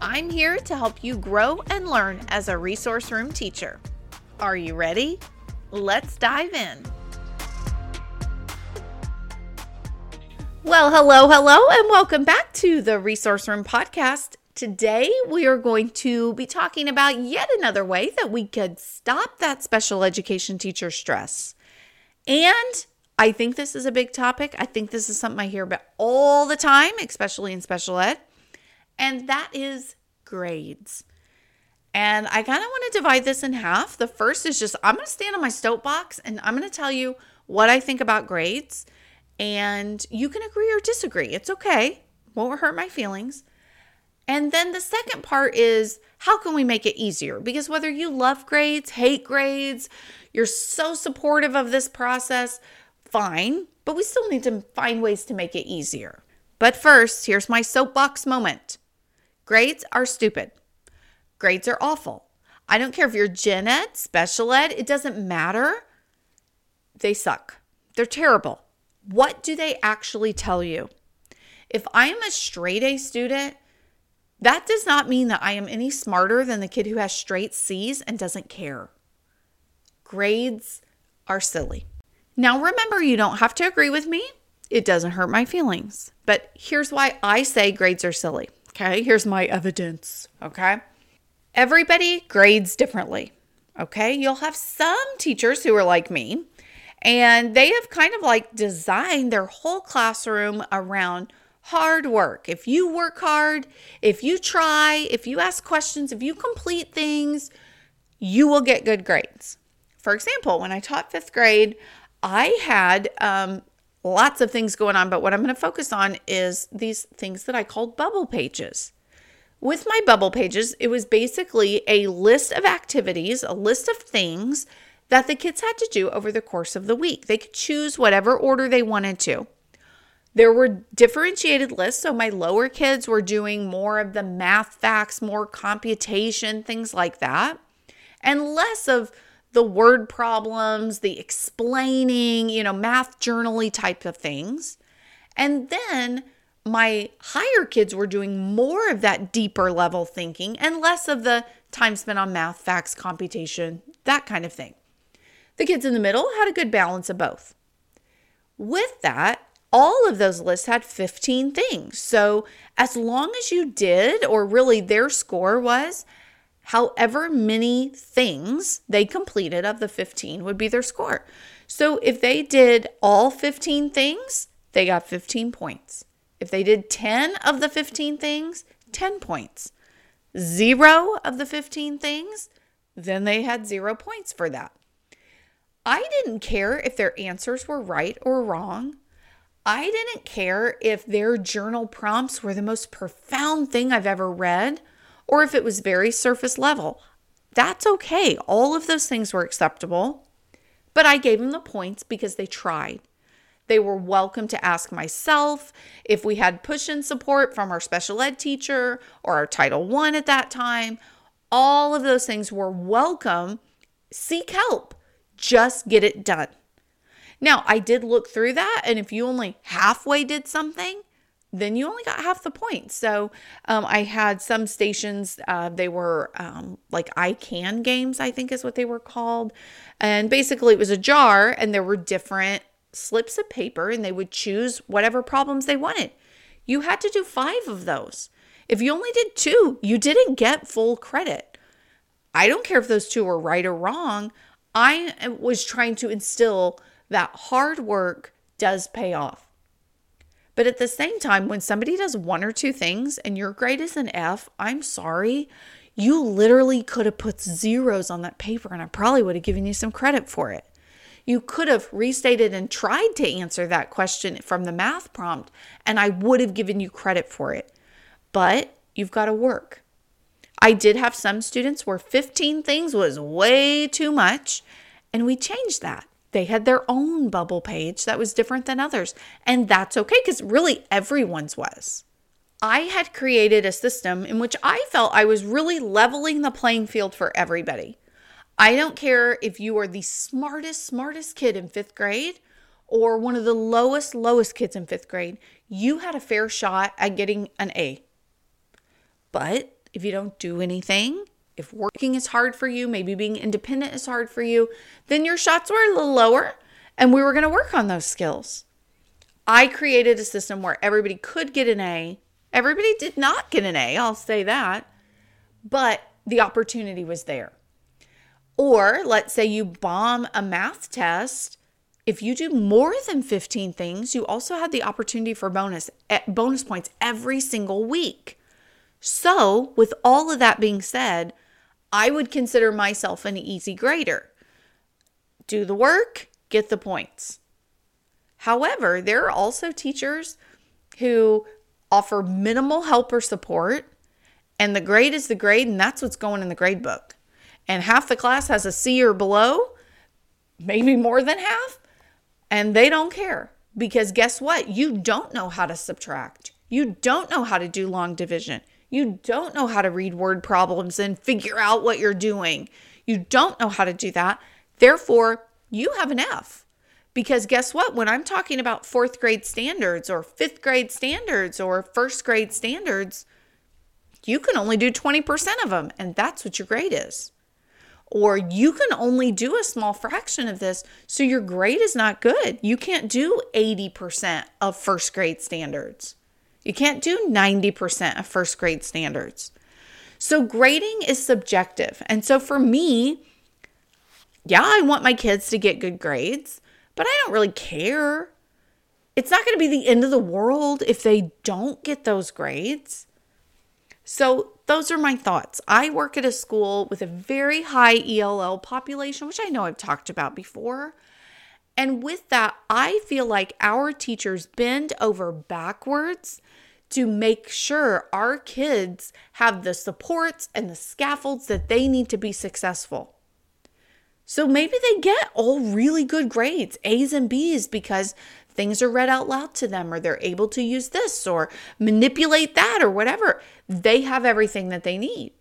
I'm here to help you grow and learn as a resource room teacher. Are you ready? Let's dive in. Well, hello, hello, and welcome back to the Resource Room podcast. Today, we are going to be talking about yet another way that we could stop that special education teacher stress. And I think this is a big topic. I think this is something I hear about all the time, especially in special ed, and that is grades. And I kind of want to divide this in half. The first is just I'm going to stand on my soapbox and I'm going to tell you what I think about grades. And you can agree or disagree. It's okay, won't hurt my feelings. And then the second part is how can we make it easier? Because whether you love grades, hate grades, you're so supportive of this process, fine, but we still need to find ways to make it easier. But first, here's my soapbox moment grades are stupid, grades are awful. I don't care if you're gen ed, special ed, it doesn't matter. They suck. They're terrible. What do they actually tell you? If I am a straight A student, that does not mean that I am any smarter than the kid who has straight C's and doesn't care. Grades are silly. Now, remember, you don't have to agree with me. It doesn't hurt my feelings. But here's why I say grades are silly. Okay, here's my evidence. Okay. Everybody grades differently. Okay, you'll have some teachers who are like me, and they have kind of like designed their whole classroom around hard work. If you work hard, if you try, if you ask questions, if you complete things, you will get good grades. For example, when I taught fifth grade, I had um, lots of things going on, but what I'm going to focus on is these things that I called bubble pages. With my bubble pages, it was basically a list of activities, a list of things that the kids had to do over the course of the week. They could choose whatever order they wanted to. There were differentiated lists. So my lower kids were doing more of the math facts, more computation, things like that, and less of the word problems, the explaining, you know, math journally type of things. And then my higher kids were doing more of that deeper level thinking and less of the time spent on math, facts, computation, that kind of thing. The kids in the middle had a good balance of both. With that, all of those lists had 15 things. So, as long as you did, or really their score was however many things they completed of the 15 would be their score. So if they did all 15 things, they got 15 points. If they did 10 of the 15 things, 10 points. Zero of the 15 things, then they had zero points for that. I didn't care if their answers were right or wrong. I didn't care if their journal prompts were the most profound thing I've ever read or if it was very surface level. That's okay. All of those things were acceptable. But I gave them the points because they tried. They were welcome to ask myself if we had push in support from our special ed teacher or our Title I at that time. All of those things were welcome. Seek help. Just get it done. Now, I did look through that, and if you only halfway did something, then you only got half the points. So um, I had some stations, uh, they were um, like I can games, I think is what they were called. And basically, it was a jar, and there were different slips of paper, and they would choose whatever problems they wanted. You had to do five of those. If you only did two, you didn't get full credit. I don't care if those two were right or wrong. I was trying to instill that hard work does pay off. But at the same time, when somebody does one or two things and your grade is an F, I'm sorry. You literally could have put zeros on that paper and I probably would have given you some credit for it. You could have restated and tried to answer that question from the math prompt and I would have given you credit for it. But you've got to work. I did have some students where 15 things was way too much, and we changed that. They had their own bubble page that was different than others, and that's okay because really everyone's was. I had created a system in which I felt I was really leveling the playing field for everybody. I don't care if you are the smartest, smartest kid in fifth grade or one of the lowest, lowest kids in fifth grade, you had a fair shot at getting an A. But if you don't do anything, if working is hard for you, maybe being independent is hard for you, then your shots were a little lower and we were going to work on those skills. I created a system where everybody could get an A. Everybody did not get an A, I'll say that, but the opportunity was there. Or let's say you bomb a math test. If you do more than 15 things, you also had the opportunity for bonus eh, bonus points every single week. So, with all of that being said, I would consider myself an easy grader. Do the work, get the points. However, there are also teachers who offer minimal help or support, and the grade is the grade, and that's what's going in the grade book and half the class has a C or below, maybe more than half, and they don't care because guess what? You don't know how to subtract. You don't know how to do long division. You don't know how to read word problems and figure out what you're doing. You don't know how to do that. Therefore, you have an F. Because guess what? When I'm talking about fourth grade standards or fifth grade standards or first grade standards, you can only do 20% of them, and that's what your grade is or you can only do a small fraction of this, so your grade is not good. You can't do 80% of first grade standards. You can't do 90% of first grade standards. So grading is subjective. And so for me, yeah, I want my kids to get good grades, but I don't really care. It's not going to be the end of the world if they don't get those grades. So those are my thoughts. I work at a school with a very high ELL population, which I know I've talked about before. And with that, I feel like our teachers bend over backwards to make sure our kids have the supports and the scaffolds that they need to be successful. So maybe they get all really good grades, A's and B's, because things are read out loud to them or they're able to use this or manipulate that or whatever. They have everything that they need.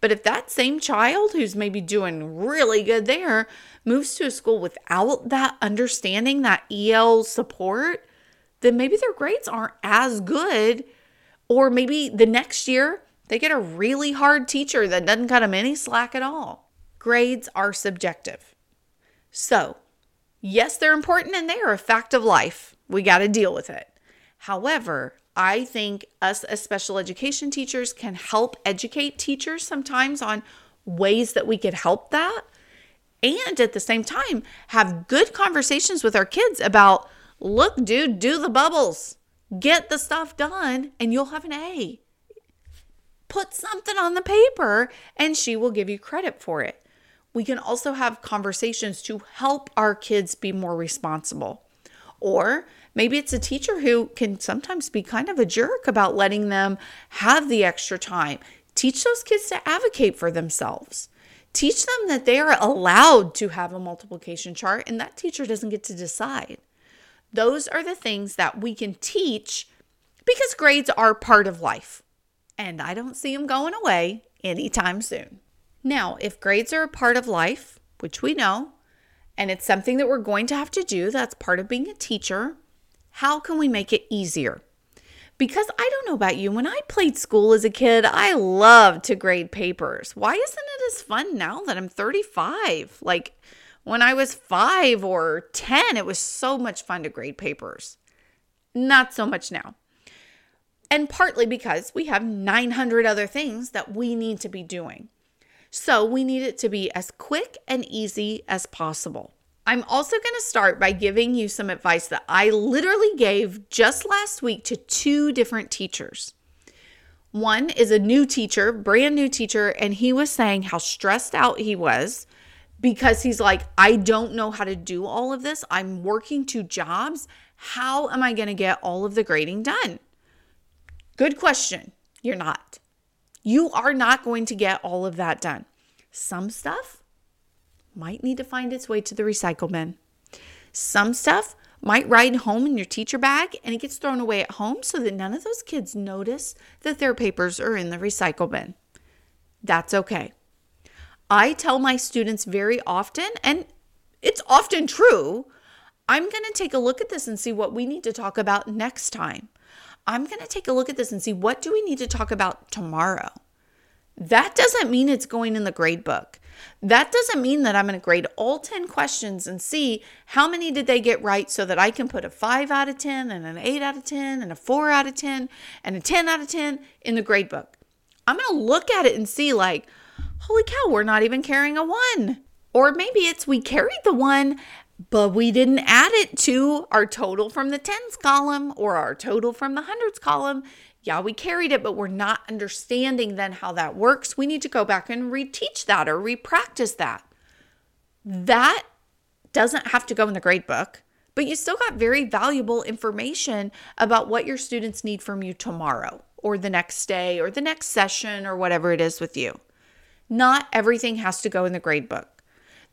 But if that same child who's maybe doing really good there moves to a school without that understanding, that EL support, then maybe their grades aren't as good. Or maybe the next year they get a really hard teacher that doesn't cut them any slack at all. Grades are subjective. So Yes, they're important and they are a fact of life. We got to deal with it. However, I think us as special education teachers can help educate teachers sometimes on ways that we could help that. And at the same time, have good conversations with our kids about look, dude, do the bubbles, get the stuff done, and you'll have an A. Put something on the paper, and she will give you credit for it we can also have conversations to help our kids be more responsible. Or maybe it's a teacher who can sometimes be kind of a jerk about letting them have the extra time. Teach those kids to advocate for themselves. Teach them that they are allowed to have a multiplication chart and that teacher doesn't get to decide. Those are the things that we can teach because grades are part of life. And I don't see them going away anytime soon. Now, if grades are a part of life, which we know, and it's something that we're going to have to do, that's part of being a teacher, how can we make it easier? Because I don't know about you, when I played school as a kid, I loved to grade papers. Why isn't it as fun now that I'm 35? Like when I was five or 10, it was so much fun to grade papers. Not so much now. And partly because we have 900 other things that we need to be doing. So we need it to be as quick and easy as possible. I'm also going to start by giving you some advice that I literally gave just last week to two different teachers. One is a new teacher, brand new teacher, and he was saying how stressed out he was because he's like, I don't know how to do all of this. I'm working two jobs. How am I going to get all of the grading done? Good question. You're not. You are not going to get all of that done. Some stuff might need to find its way to the recycle bin. Some stuff might ride home in your teacher bag and it gets thrown away at home so that none of those kids notice that their papers are in the recycle bin. That's okay. I tell my students very often, and it's often true, I'm going to take a look at this and see what we need to talk about next time. I'm going to take a look at this and see what do we need to talk about tomorrow. That doesn't mean it's going in the grade book. That doesn't mean that I'm going to grade all 10 questions and see how many did they get right so that I can put a 5 out of 10 and an 8 out of 10 and a 4 out of 10 and a 10 out of 10 in the grade book. I'm going to look at it and see like, holy cow, we're not even carrying a 1. Or maybe it's we carried the 1 but we didn't add it to our total from the tens column or our total from the hundreds column. Yeah, we carried it, but we're not understanding then how that works. We need to go back and reteach that or repractice that. That doesn't have to go in the grade book, but you still got very valuable information about what your students need from you tomorrow or the next day or the next session or whatever it is with you. Not everything has to go in the grade book.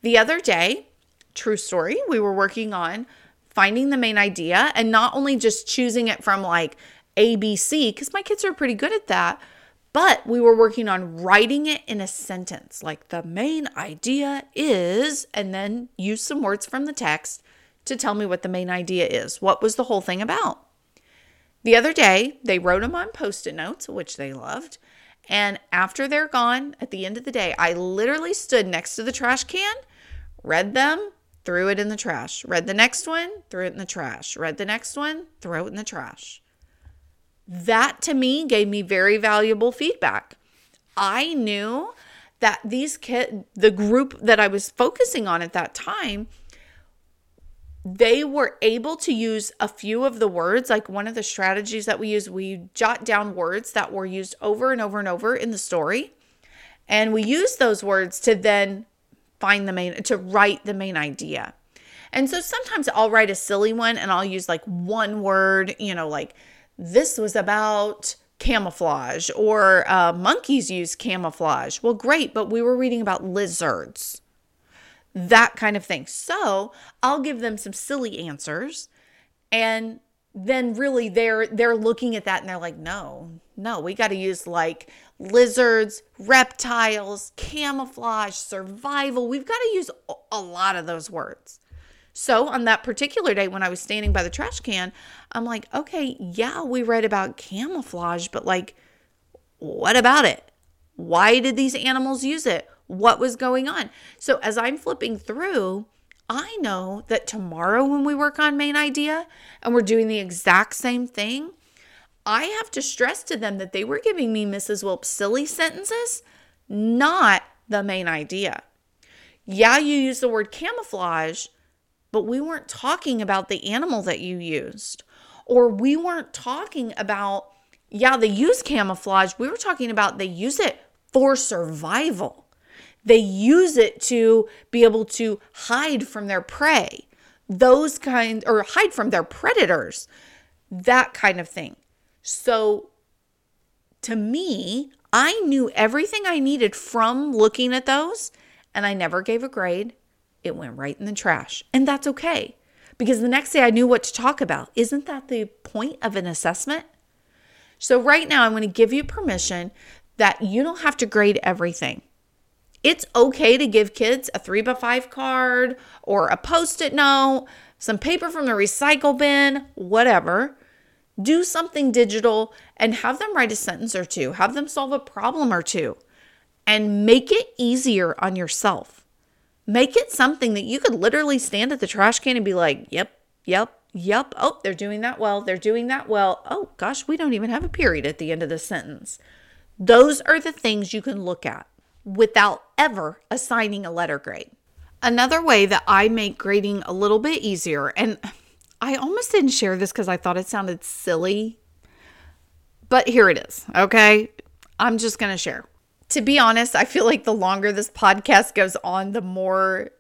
The other day, true story. We were working on finding the main idea and not only just choosing it from like ABC, because my kids are pretty good at that, but we were working on writing it in a sentence. Like the main idea is, and then use some words from the text to tell me what the main idea is. What was the whole thing about? The other day, they wrote them on post it notes, which they loved. And after they're gone, at the end of the day, I literally stood next to the trash can, read them, threw it in the trash. Read the next one, threw it in the trash. Read the next one, throw it in the trash. That to me gave me very valuable feedback. I knew that these kids, the group that I was focusing on at that time, they were able to use a few of the words. Like one of the strategies that we use, we jot down words that were used over and over and over in the story. And we use those words to then find the main, to write the main idea. And so sometimes I'll write a silly one and I'll use like one word, you know, like this was about camouflage or uh, monkeys use camouflage. Well, great, but we were reading about lizards, that kind of thing. So I'll give them some silly answers and then really they're they're looking at that and they're like no no we got to use like lizards reptiles camouflage survival we've got to use a lot of those words so on that particular day when i was standing by the trash can i'm like okay yeah we read about camouflage but like what about it why did these animals use it what was going on so as i'm flipping through I know that tomorrow when we work on main idea and we're doing the exact same thing, I have to stress to them that they were giving me Mrs. Wilp's silly sentences, not the main idea. Yeah, you use the word camouflage, but we weren't talking about the animal that you used. Or we weren't talking about, yeah, they use camouflage. We were talking about they use it for survival. They use it to be able to hide from their prey, those kind, or hide from their predators, that kind of thing. So to me, I knew everything I needed from looking at those, and I never gave a grade. It went right in the trash. And that's okay because the next day I knew what to talk about. Isn't that the point of an assessment? So, right now, I'm going to give you permission that you don't have to grade everything. It's okay to give kids a three by five card or a post it note, some paper from the recycle bin, whatever. Do something digital and have them write a sentence or two, have them solve a problem or two, and make it easier on yourself. Make it something that you could literally stand at the trash can and be like, yep, yep, yep. Oh, they're doing that well. They're doing that well. Oh, gosh, we don't even have a period at the end of the sentence. Those are the things you can look at without ever assigning a letter grade. Another way that I make grading a little bit easier, and I almost didn't share this because I thought it sounded silly, but here it is, okay? I'm just going to share. To be honest, I feel like the longer this podcast goes on, the more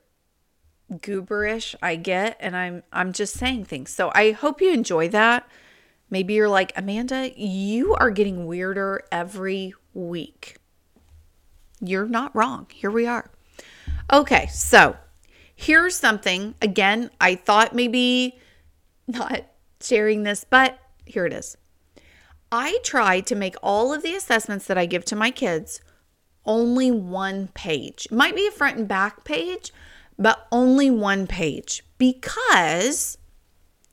gooberish I get and I'm I'm just saying things. So I hope you enjoy that. Maybe you're like, "Amanda, you are getting weirder every week. You're not wrong. Here we are. Okay, so here's something. Again, I thought maybe not sharing this, but here it is. I try to make all of the assessments that I give to my kids only one page. It might be a front and back page, but only one page because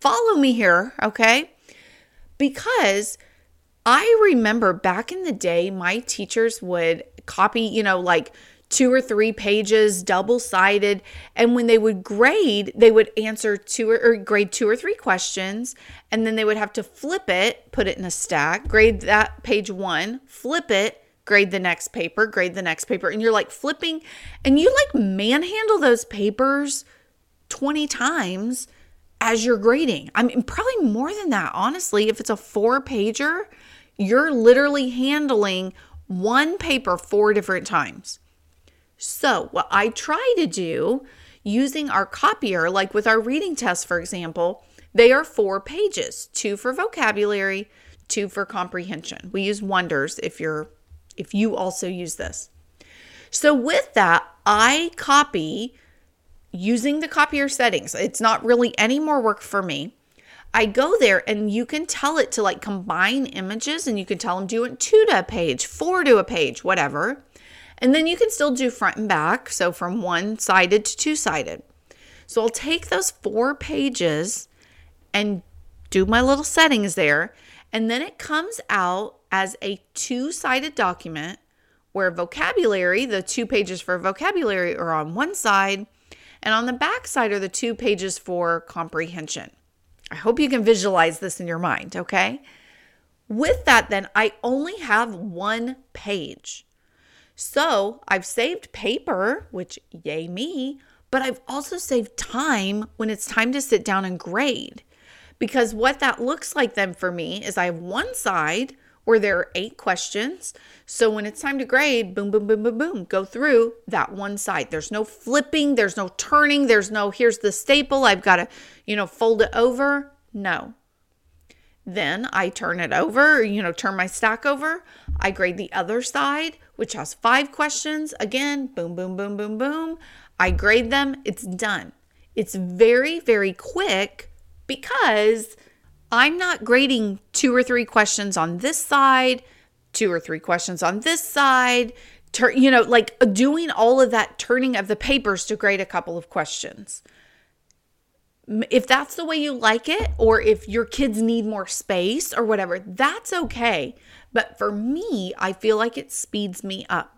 follow me here, okay? Because I remember back in the day, my teachers would copy, you know, like two or three pages, double sided. And when they would grade, they would answer two or, or, grade two or three questions. And then they would have to flip it, put it in a stack, grade that page one, flip it, grade the next paper, grade the next paper. And you're like flipping and you like manhandle those papers 20 times as you're grading. I mean, probably more than that, honestly. If it's a four pager, you're literally handling one paper four different times. So, what I try to do using our copier, like with our reading test, for example, they are four pages two for vocabulary, two for comprehension. We use wonders if you're if you also use this. So with that, I copy using the copier settings. It's not really any more work for me. I go there and you can tell it to like combine images and you can tell them do it two to a page, four to a page, whatever. And then you can still do front and back. So from one sided to two sided. So I'll take those four pages and do my little settings there. And then it comes out as a two sided document where vocabulary, the two pages for vocabulary, are on one side, and on the back side are the two pages for comprehension. I hope you can visualize this in your mind, okay? With that, then, I only have one page. So I've saved paper, which yay me, but I've also saved time when it's time to sit down and grade. Because what that looks like then for me is I have one side where there are eight questions. So when it's time to grade, boom, boom, boom, boom, boom, go through that one side. There's no flipping, there's no turning, there's no here's the staple, I've got to, you know, fold it over. No. Then I turn it over, you know, turn my stack over. I grade the other side, which has five questions. Again, boom, boom, boom, boom, boom. I grade them. It's done. It's very, very quick because I'm not grading two or three questions on this side, two or three questions on this side, you know, like uh, doing all of that turning of the papers to grade a couple of questions. If that's the way you like it, or if your kids need more space or whatever, that's okay. But for me, I feel like it speeds me up.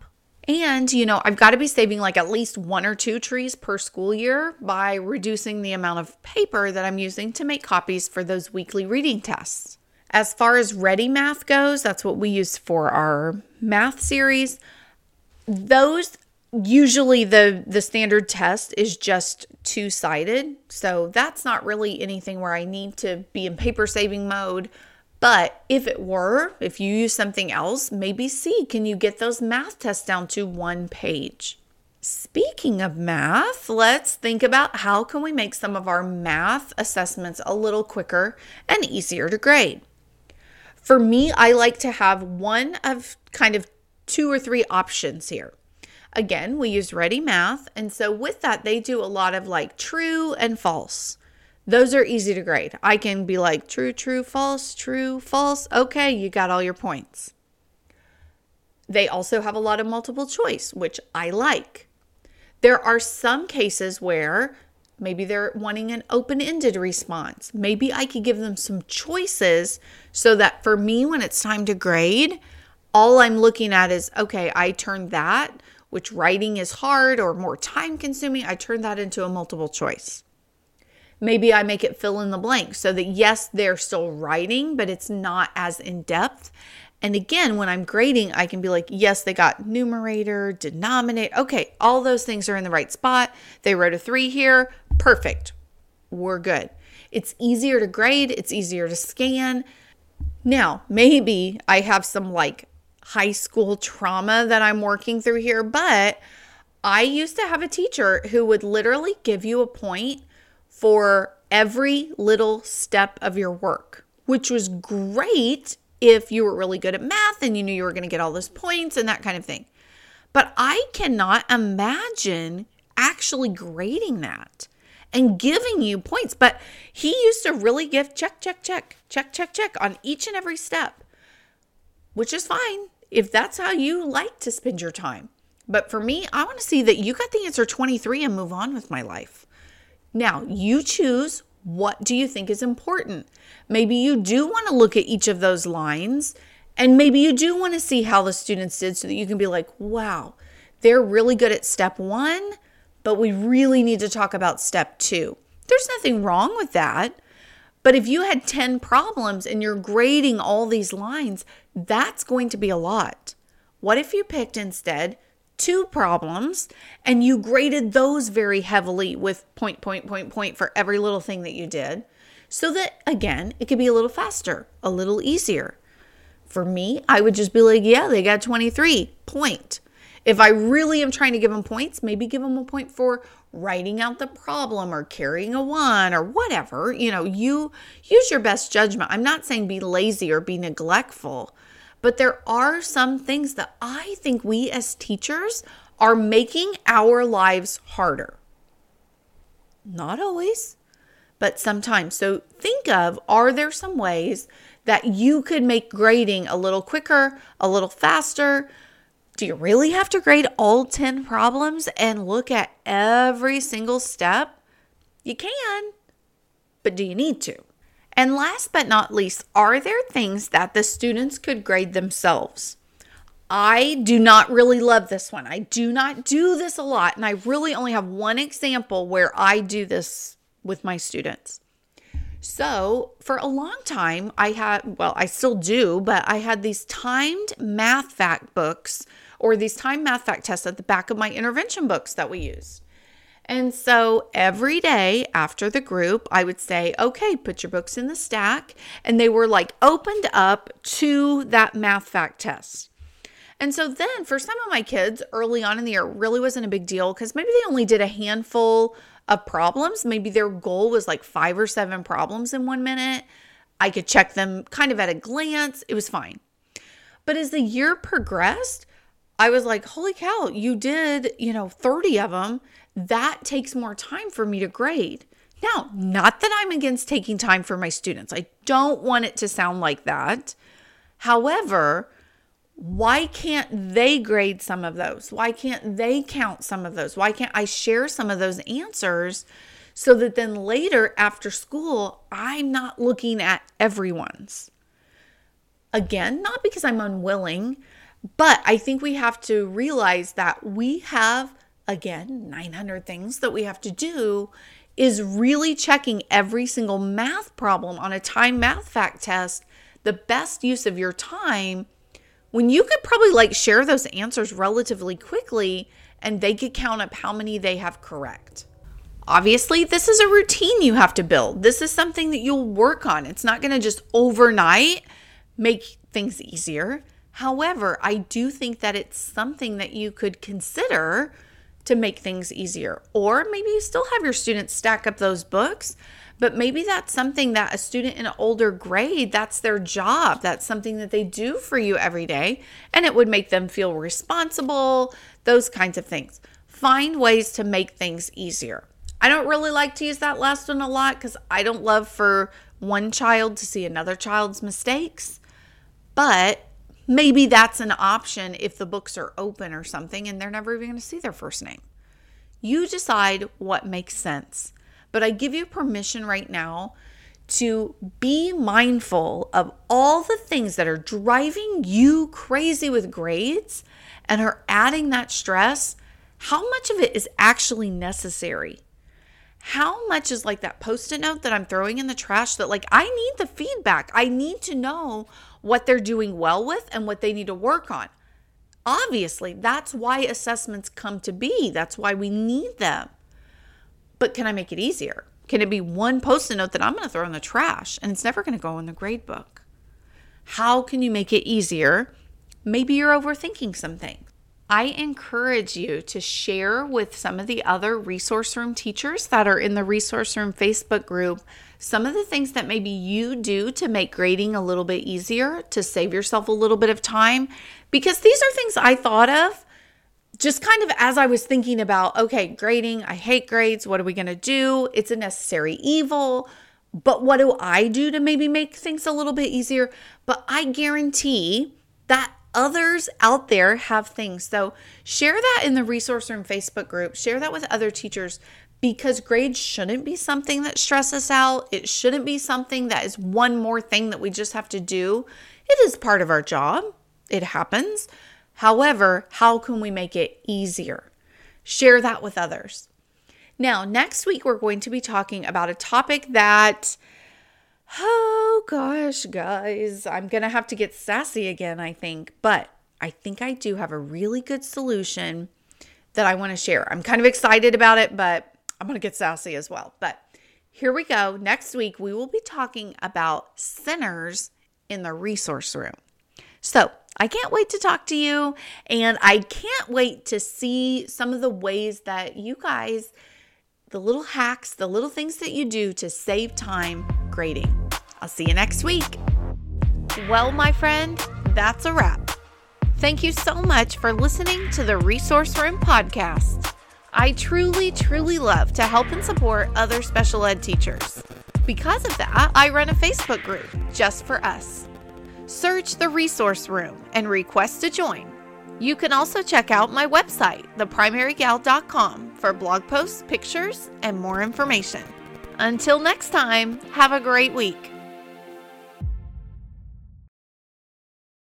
And, you know, I've got to be saving like at least one or two trees per school year by reducing the amount of paper that I'm using to make copies for those weekly reading tests. As far as Ready Math goes, that's what we use for our math series. Those usually the the standard test is just two-sided. So that's not really anything where I need to be in paper saving mode. But if it were, if you use something else, maybe see can you get those math tests down to one page? Speaking of math, let's think about how can we make some of our math assessments a little quicker and easier to grade. For me, I like to have one of kind of two or three options here. Again, we use Ready Math, and so with that, they do a lot of like true and false. Those are easy to grade. I can be like true, true, false, true, false. Okay, you got all your points. They also have a lot of multiple choice, which I like. There are some cases where maybe they're wanting an open ended response. Maybe I could give them some choices so that for me, when it's time to grade, all I'm looking at is okay, I turned that, which writing is hard or more time consuming, I turned that into a multiple choice. Maybe I make it fill in the blank so that yes, they're still writing, but it's not as in depth. And again, when I'm grading, I can be like, yes, they got numerator, denominator. Okay, all those things are in the right spot. They wrote a three here. Perfect. We're good. It's easier to grade, it's easier to scan. Now, maybe I have some like high school trauma that I'm working through here, but I used to have a teacher who would literally give you a point for every little step of your work, which was great if you were really good at math and you knew you were going to get all those points and that kind of thing. But I cannot imagine actually grading that and giving you points. But he used to really give check, check, check, check, check, check on each and every step, which is fine if that's how you like to spend your time. But for me, I want to see that you got the answer 23 and move on with my life. Now, you choose what do you think is important. Maybe you do want to look at each of those lines and maybe you do want to see how the students did so that you can be like, wow, they're really good at step one, but we really need to talk about step two. There's nothing wrong with that. But if you had 10 problems and you're grading all these lines, that's going to be a lot. What if you picked instead two problems and you graded those very heavily with point, point, point, point for every little thing that you did. So that again, it could be a little faster, a little easier. For me, I would just be like, yeah, they got 23, point. If I really am trying to give them points, maybe give them a point for writing out the problem or carrying a one or whatever. You know, you use your best judgment. I'm not saying be lazy or be neglectful, but there are some things that I think we as teachers are making our lives harder. Not always, but sometimes. So think of are there some ways that you could make grading a little quicker, a little faster? Do you really have to grade all 10 problems and look at every single step? You can, but do you need to? And last but not least, are there things that the students could grade themselves? I do not really love this one. I do not do this a lot. And I really only have one example where I do this with my students. So, for a long time, I had, well, I still do, but I had these timed math fact books or these timed math fact tests at the back of my intervention books that we use. And so every day after the group, I would say, okay, put your books in the stack. And they were like opened up to that math fact test. And so then for some of my kids early on in the year, really wasn't a big deal because maybe they only did a handful of problems. Maybe their goal was like five or seven problems in one minute. I could check them kind of at a glance. It was fine. But as the year progressed, I was like, holy cow, you did, you know, 30 of them that takes more time for me to grade. Now, not that I'm against taking time for my students. I don't want it to sound like that. However, why can't they grade some of those? Why can't they count some of those? Why can't I share some of those answers so that then later after school, I'm not looking at everyone's? Again, not because I'm unwilling, but I think we have to realize that we have again, 900 things that we have to do is really checking every single math problem on a time math fact test, the best use of your time when you could probably like share those answers relatively quickly and they could count up how many they have correct. Obviously, this is a routine you have to build. This is something that you'll work on. It's not going to just overnight make things easier. However, I do think that it's something that you could consider to make things easier. Or maybe you still have your students stack up those books, but maybe that's something that a student in an older grade, that's their job. That's something that they do for you every day, and it would make them feel responsible, those kinds of things. Find ways to make things easier. I don't really like to use that last one a lot because I don't love for one child to see another child's mistakes. But maybe that's an option if the books are open or something and they're never even going to see their first name. You decide what makes sense. But I give you permission right now to be mindful of all the things that are driving you crazy with grades and are adding that stress. How much of it is actually necessary? How much is like that post it note that I'm throwing in the trash that, like, I need the feedback. I need to know what they're doing well with and what they need to work on. Obviously, that's why assessments come to be. That's why we need them. But can I make it easier? Can it be one post it note that I'm going to throw in the trash and it's never going to go in the grade book? How can you make it easier? Maybe you're overthinking something. I encourage you to share with some of the other resource room teachers that are in the resource room Facebook group some of the things that maybe you do to make grading a little bit easier, to save yourself a little bit of time, because these are things I thought of just kind of as I was thinking about, okay, grading, I hate grades. What are we going to do? It's a necessary evil. But what do I do to maybe make things a little bit easier? But I guarantee that others out there have things. So share that in the resource room Facebook group, share that with other teachers because grades shouldn't be something that stresses out. It shouldn't be something that is one more thing that we just have to do. It is part of our job, it happens. However, how can we make it easier? Share that with others. Now, next week, we're going to be talking about a topic that, oh gosh, guys, I'm going to have to get sassy again, I think, but I think I do have a really good solution that I want to share. I'm kind of excited about it, but I'm going to get sassy as well. But here we go. Next week, we will be talking about centers in the resource room. So I can't wait to talk to you. And I can't wait to see some of the ways that you guys, the little hacks, the little things that you do to save time grading. I'll see you next week. Well, my friend, that's a wrap. Thank you so much for listening to the Resource Room podcast. I truly, truly love to help and support other special ed teachers. Because of that, I run a Facebook group just for us. Search the resource room and request to join. You can also check out my website, theprimarygal.com, for blog posts, pictures, and more information. Until next time, have a great week.